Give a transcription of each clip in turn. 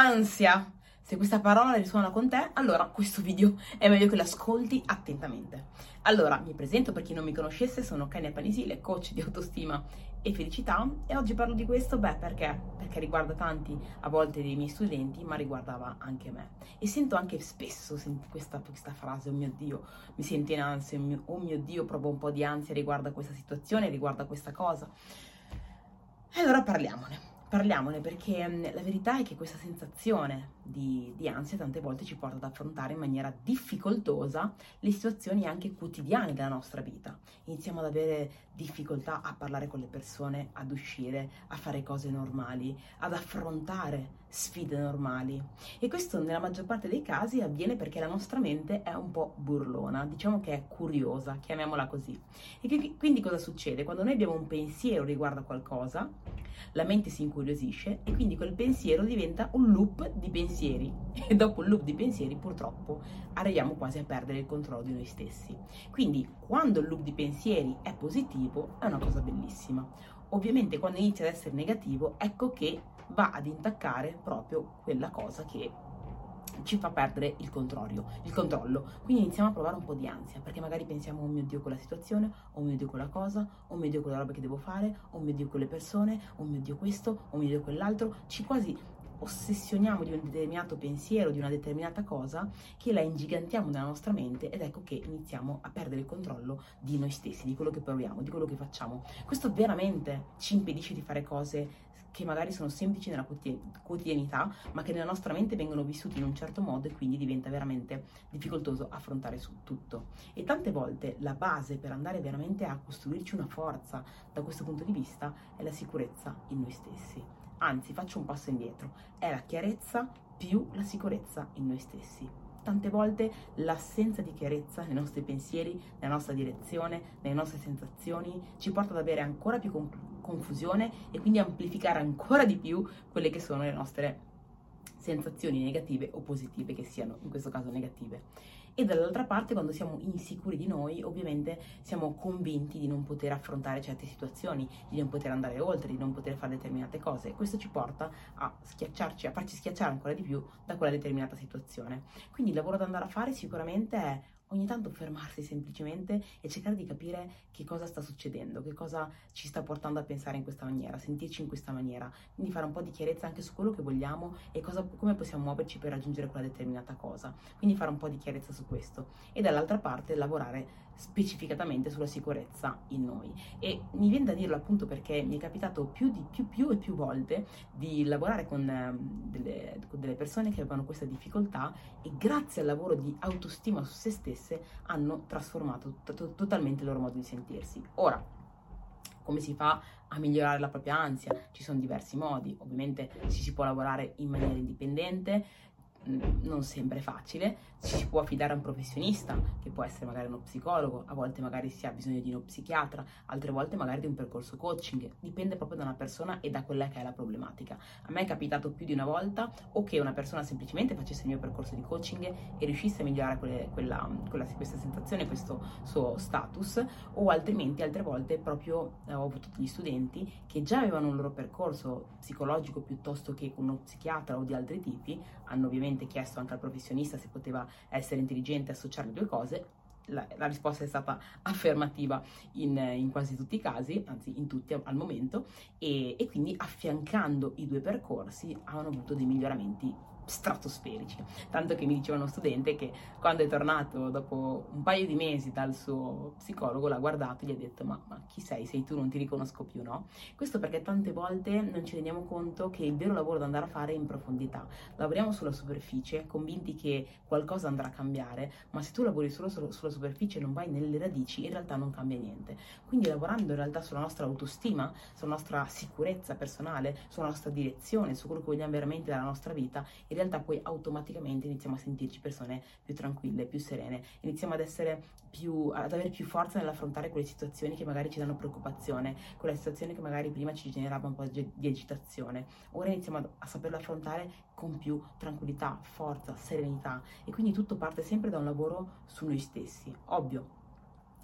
ansia. Se questa parola risuona con te, allora questo video è meglio che l'ascolti attentamente. Allora, mi presento per chi non mi conoscesse, sono Kenia Panisile, coach di autostima e felicità e oggi parlo di questo, beh, perché? Perché riguarda tanti a volte dei miei studenti, ma riguardava anche me. E sento anche spesso questa, questa frase, oh mio Dio, mi sento in ansia, oh mio, oh mio Dio, provo un po' di ansia riguardo a questa situazione, riguardo a questa cosa. E allora parliamone parliamone perché mm, la verità è che questa sensazione di, di, ansia tante volte ci porta ad affrontare in maniera difficoltosa le situazioni anche quotidiane della nostra vita. Iniziamo ad avere difficoltà a parlare con le persone, ad uscire, a fare cose normali, ad affrontare sfide normali. E questo nella maggior parte dei casi avviene perché la nostra mente è un po' burlona, diciamo che è curiosa, chiamiamola così. E quindi cosa succede? Quando noi abbiamo un pensiero riguardo a qualcosa, la mente si incuriosisce e quindi quel pensiero diventa un loop di pensieri e dopo il loop di pensieri purtroppo arriviamo quasi a perdere il controllo di noi stessi. Quindi quando il loop di pensieri è positivo è una cosa bellissima. Ovviamente quando inizia ad essere negativo ecco che va ad intaccare proprio quella cosa che ci fa perdere il il controllo. Quindi iniziamo a provare un po' di ansia, perché magari pensiamo, oh mio Dio, quella situazione, oh mio Dio, quella cosa, oh mio Dio, quella roba che devo fare, oh mio Dio, quelle persone, oh mio Dio, questo, oh mio Dio, quell'altro. Ci quasi ossessioniamo di un determinato pensiero, di una determinata cosa, che la ingigantiamo nella nostra mente ed ecco che iniziamo a perdere il controllo di noi stessi, di quello che proviamo, di quello che facciamo. Questo veramente ci impedisce di fare cose che magari sono semplici nella quotidianità, ma che nella nostra mente vengono vissuti in un certo modo e quindi diventa veramente difficoltoso affrontare su tutto. E tante volte la base per andare veramente a costruirci una forza da questo punto di vista è la sicurezza in noi stessi. Anzi, faccio un passo indietro, è la chiarezza più la sicurezza in noi stessi tante volte l'assenza di chiarezza nei nostri pensieri, nella nostra direzione, nelle nostre sensazioni, ci porta ad avere ancora più confusione e quindi amplificare ancora di più quelle che sono le nostre sensazioni negative o positive che siano, in questo caso negative. E dall'altra parte, quando siamo insicuri di noi, ovviamente siamo convinti di non poter affrontare certe situazioni, di non poter andare oltre, di non poter fare determinate cose. Questo ci porta a schiacciarci, a farci schiacciare ancora di più da quella determinata situazione. Quindi il lavoro da andare a fare sicuramente è ogni tanto fermarsi semplicemente e cercare di capire che cosa sta succedendo, che cosa ci sta portando a pensare in questa maniera, sentirci in questa maniera, quindi fare un po' di chiarezza anche su quello che vogliamo e cosa, come possiamo muoverci per raggiungere quella determinata cosa, quindi fare un po' di chiarezza su questo. E dall'altra parte lavorare specificatamente sulla sicurezza in noi e mi viene da dirlo appunto perché mi è capitato più, di, più, più e più volte di lavorare con ehm, delle, con delle persone che avevano questa difficoltà e grazie al lavoro di autostima su se stesse hanno trasformato to- totalmente il loro modo di sentirsi. Ora, come si fa a migliorare la propria ansia? Ci sono diversi modi, ovviamente ci si può lavorare in maniera indipendente, non sempre facile, ci si può affidare a un professionista, che può essere magari uno psicologo, a volte magari si ha bisogno di uno psichiatra, altre volte magari di un percorso coaching, dipende proprio da una persona e da quella che è la problematica. A me è capitato più di una volta o che una persona semplicemente facesse il mio percorso di coaching e riuscisse a migliorare quelle, quella, quella, questa sensazione, questo suo status, o altrimenti altre volte proprio eh, ho avuto degli studenti che già avevano un loro percorso psicologico piuttosto che uno psichiatra o di altri tipi, hanno ovviamente ovviamente chiesto anche al professionista se poteva essere intelligente associare le due cose, la, la, risposta è stata affermativa in, in, quasi tutti i casi, anzi in tutti al momento, e, e quindi affiancando i due percorsi hanno avuto dei miglioramenti stratosferici. Tanto che mi diceva uno studente che quando è tornato dopo un paio di mesi dal suo psicologo l'ha guardato e gli ha detto ma, ma chi sei? Sei tu? Non ti riconosco più, no? Questo perché tante volte non ci rendiamo conto che il vero lavoro da andare a fare è in profondità. Lavoriamo sulla superficie, convinti che qualcosa andrà a cambiare, ma se tu lavori solo, solo sulla superficie e non vai nelle radici, in realtà non cambia niente. Quindi lavorando in realtà sulla nostra autostima, sulla nostra sicurezza personale, sulla nostra direzione, su quello che vogliamo veramente dalla nostra vita, in poi automaticamente iniziamo a sentirci persone più tranquille, più serene, iniziamo ad essere più, ad avere più forza nell'affrontare quelle situazioni che magari ci danno preoccupazione, quelle situazioni che magari prima ci generava un po' di agitazione. Ora iniziamo a, a saperlo affrontare con più tranquillità, forza, serenità e quindi tutto parte sempre da un lavoro su noi stessi. Ovvio,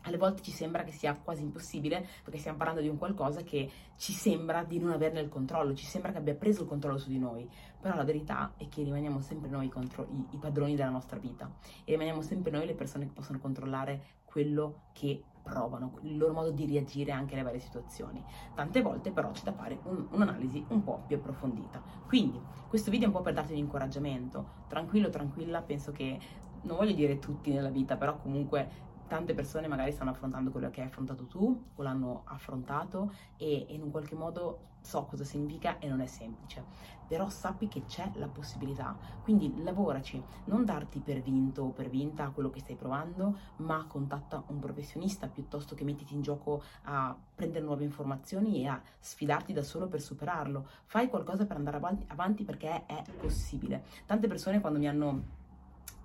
alle volte ci sembra che sia quasi impossibile perché stiamo parlando di un qualcosa che ci sembra di non averne il controllo, ci sembra che abbia preso il controllo su di noi, però la verità è che rimaniamo sempre noi contro i, i padroni della nostra vita e rimaniamo sempre noi le persone che possono controllare quello che provano, il loro modo di reagire anche alle varie situazioni. Tante volte però c'è da fare un, un'analisi un po' più approfondita. Quindi questo video è un po' per darti un incoraggiamento, tranquillo, tranquilla, penso che non voglio dire tutti nella vita, però comunque tante persone magari stanno affrontando quello che hai affrontato tu o l'hanno affrontato e, in un qualche modo so cosa significa e non è semplice, però sappi che c'è la possibilità, quindi lavoraci, non darti per vinto o per vinta quello che stai provando, ma contatta un professionista piuttosto che mettiti in gioco a prendere nuove informazioni e a sfidarti da solo per superarlo, fai qualcosa per andare avanti, avanti perché è possibile. Tante persone quando mi hanno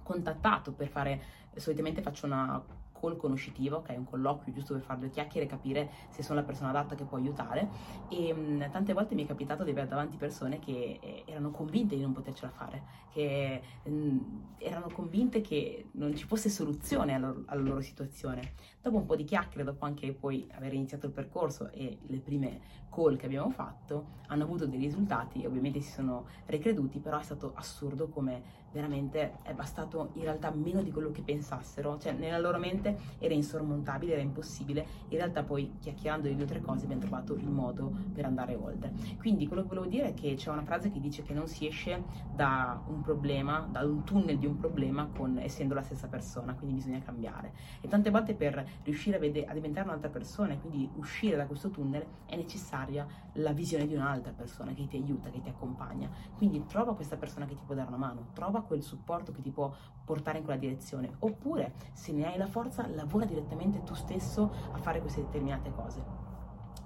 contattato per fare, solitamente faccio una call conoscitivo, ok, un colloquio giusto per fare due chiacchiere e capire se sono la persona adatta che può aiutare e mh, tante volte mi è capitato di avere davanti persone che eh, erano convinte di non potercela fare, che mh, erano convinte che non ci fosse soluzione alla, alla, loro situazione. Dopo un po' di chiacchiere, dopo anche poi aver iniziato il percorso e le prime call che abbiamo fatto, hanno avuto dei risultati, ovviamente si sono ricreduti, però è stato assurdo come veramente è bastato in realtà meno di quello che pensassero, cioè nella loro mente era insormontabile, era impossibile, in realtà poi chiacchierando di due o tre cose abbiamo trovato il modo per andare oltre. Quindi quello che volevo dire è che c'è una frase che dice che non si esce da un problema, da un tunnel di un problema con, essendo la stessa persona, quindi bisogna cambiare. E tante volte per riuscire a, vede, a diventare un'altra persona e quindi uscire da questo tunnel è necessaria la visione di un'altra persona che ti aiuta, che ti accompagna. Quindi trova questa persona che ti può dare una mano, trova quel supporto che ti può portare in quella direzione, oppure se ne hai la forza, lavora direttamente tu stesso a fare queste determinate cose.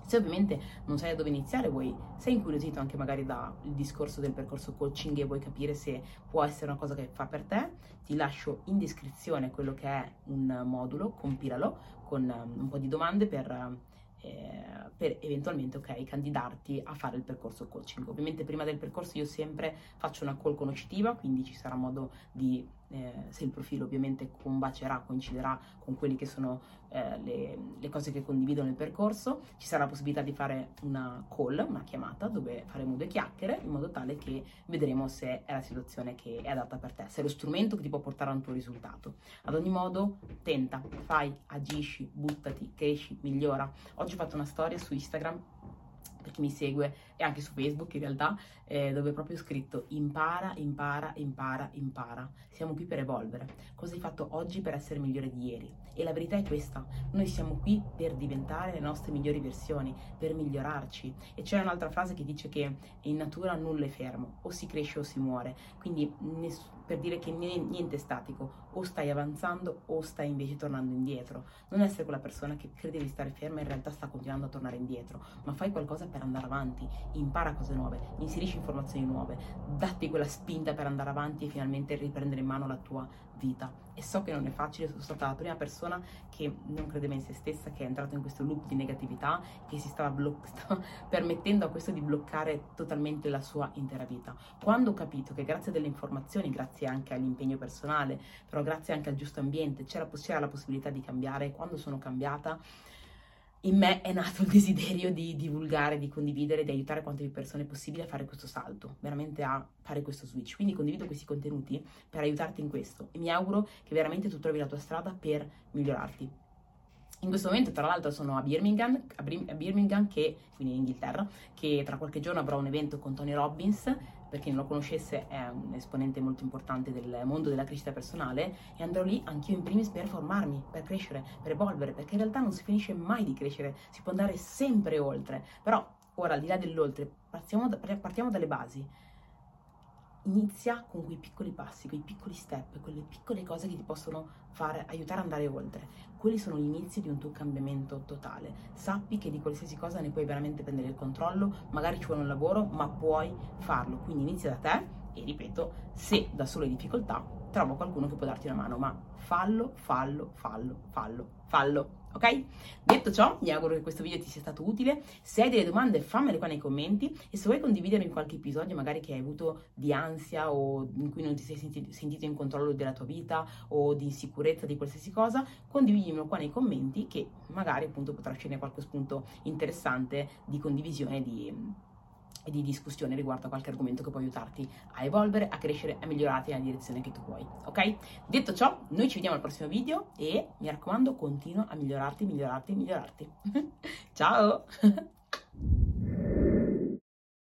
Se ovviamente non sai da dove iniziare, vuoi, sei incuriosito anche magari dal discorso del percorso coaching e vuoi capire se può essere una cosa che fa per te, ti lascio in descrizione quello che è un modulo, compilalo con um, un po' di domande per eh, per eventualmente ok candidarti a fare il percorso coaching. Ovviamente prima del percorso io sempre faccio una call conoscitiva, quindi ci sarà modo di eh, se il profilo ovviamente combacerà, coinciderà con quelle che sono eh, le, le, cose che condivido nel percorso, ci sarà la possibilità di fare una call, una chiamata dove faremo due chiacchiere in modo tale che vedremo se è la situazione che è adatta per te, se è lo strumento che ti può portare a un tuo risultato. Ad ogni modo, tenta, fai, agisci, buttati, cresci, migliora. Oggi ho fatto una storia su Instagram per chi mi segue e anche su Facebook in realtà, eh, dove è proprio scritto impara, impara, impara, impara. Siamo qui per evolvere. Cosa hai fatto oggi per essere migliore di ieri? E la verità è questa, noi siamo qui per diventare le nostre migliori versioni, per migliorarci. E c'è un'altra frase che dice che in natura nulla è fermo, o si cresce o si muore. Quindi ness- per dire che niente è statico, o stai avanzando o stai invece tornando indietro. Non essere quella persona che crede di stare ferma e in realtà sta continuando a tornare indietro, ma fai qualcosa per andare avanti, impara cose nuove, inserisci informazioni nuove, datti quella spinta per andare avanti e finalmente riprendere in mano la tua vita. E so che non è facile, sono stata la prima persona che non credeva in se stessa, che è entrata in questo loop di negatività, che si stava, bloc- stava permettendo a questo di bloccare totalmente la sua intera vita. Quando ho capito che grazie alle informazioni, grazie anche all'impegno personale, però grazie anche al giusto ambiente, c'era, c'era la possibilità di cambiare, quando sono cambiata, in me è nato il desiderio di divulgare, di condividere, di aiutare quante più persone possibile a fare questo salto, veramente a fare questo switch. Quindi condivido questi contenuti per aiutarti in questo e mi auguro che veramente tu trovi la tua strada per migliorarti. In questo momento, tra l'altro, sono a Birmingham, a Birmingham che, quindi in Inghilterra, che tra qualche giorno avrò un evento con Tony Robbins per chi non lo conoscesse è un esponente molto importante del mondo della crescita personale e andrò lì anch'io in primis per formarmi, per crescere, per evolvere, perché in realtà non si finisce mai di crescere, si può andare sempre oltre. Però ora al di là dell'oltre, partiamo, da, partiamo dalle basi inizia con quei piccoli passi, quei piccoli step, quelle piccole cose che ti possono fare, aiutare ad andare oltre. Quelli sono gli inizi di un tuo cambiamento totale. Sappi che di qualsiasi cosa ne puoi veramente prendere il controllo, magari ci vuole un lavoro, ma puoi farlo. Quindi inizia da te e ripeto, se da solo hai difficoltà, trova qualcuno che può darti una mano, ma fallo, fallo, fallo, fallo, fallo. Ok? Detto ciò, mi auguro che questo video ti sia stato utile. Se hai delle domande, fammele qua nei commenti e se vuoi condividermi qualche episodio magari che hai avuto di ansia o in cui non ti sei sentito, sentito in controllo della tua vita o di insicurezza di qualsiasi cosa, condividimelo qua nei commenti che magari appunto potrà scendere qualche spunto interessante di condivisione di e di discussione riguardo a qualche argomento che può aiutarti a evolvere, a crescere, a migliorarti nella direzione che tu vuoi, ok? Detto ciò, noi ci vediamo al prossimo video e mi raccomando, continua a migliorarti, migliorarti, migliorarti. Ciao!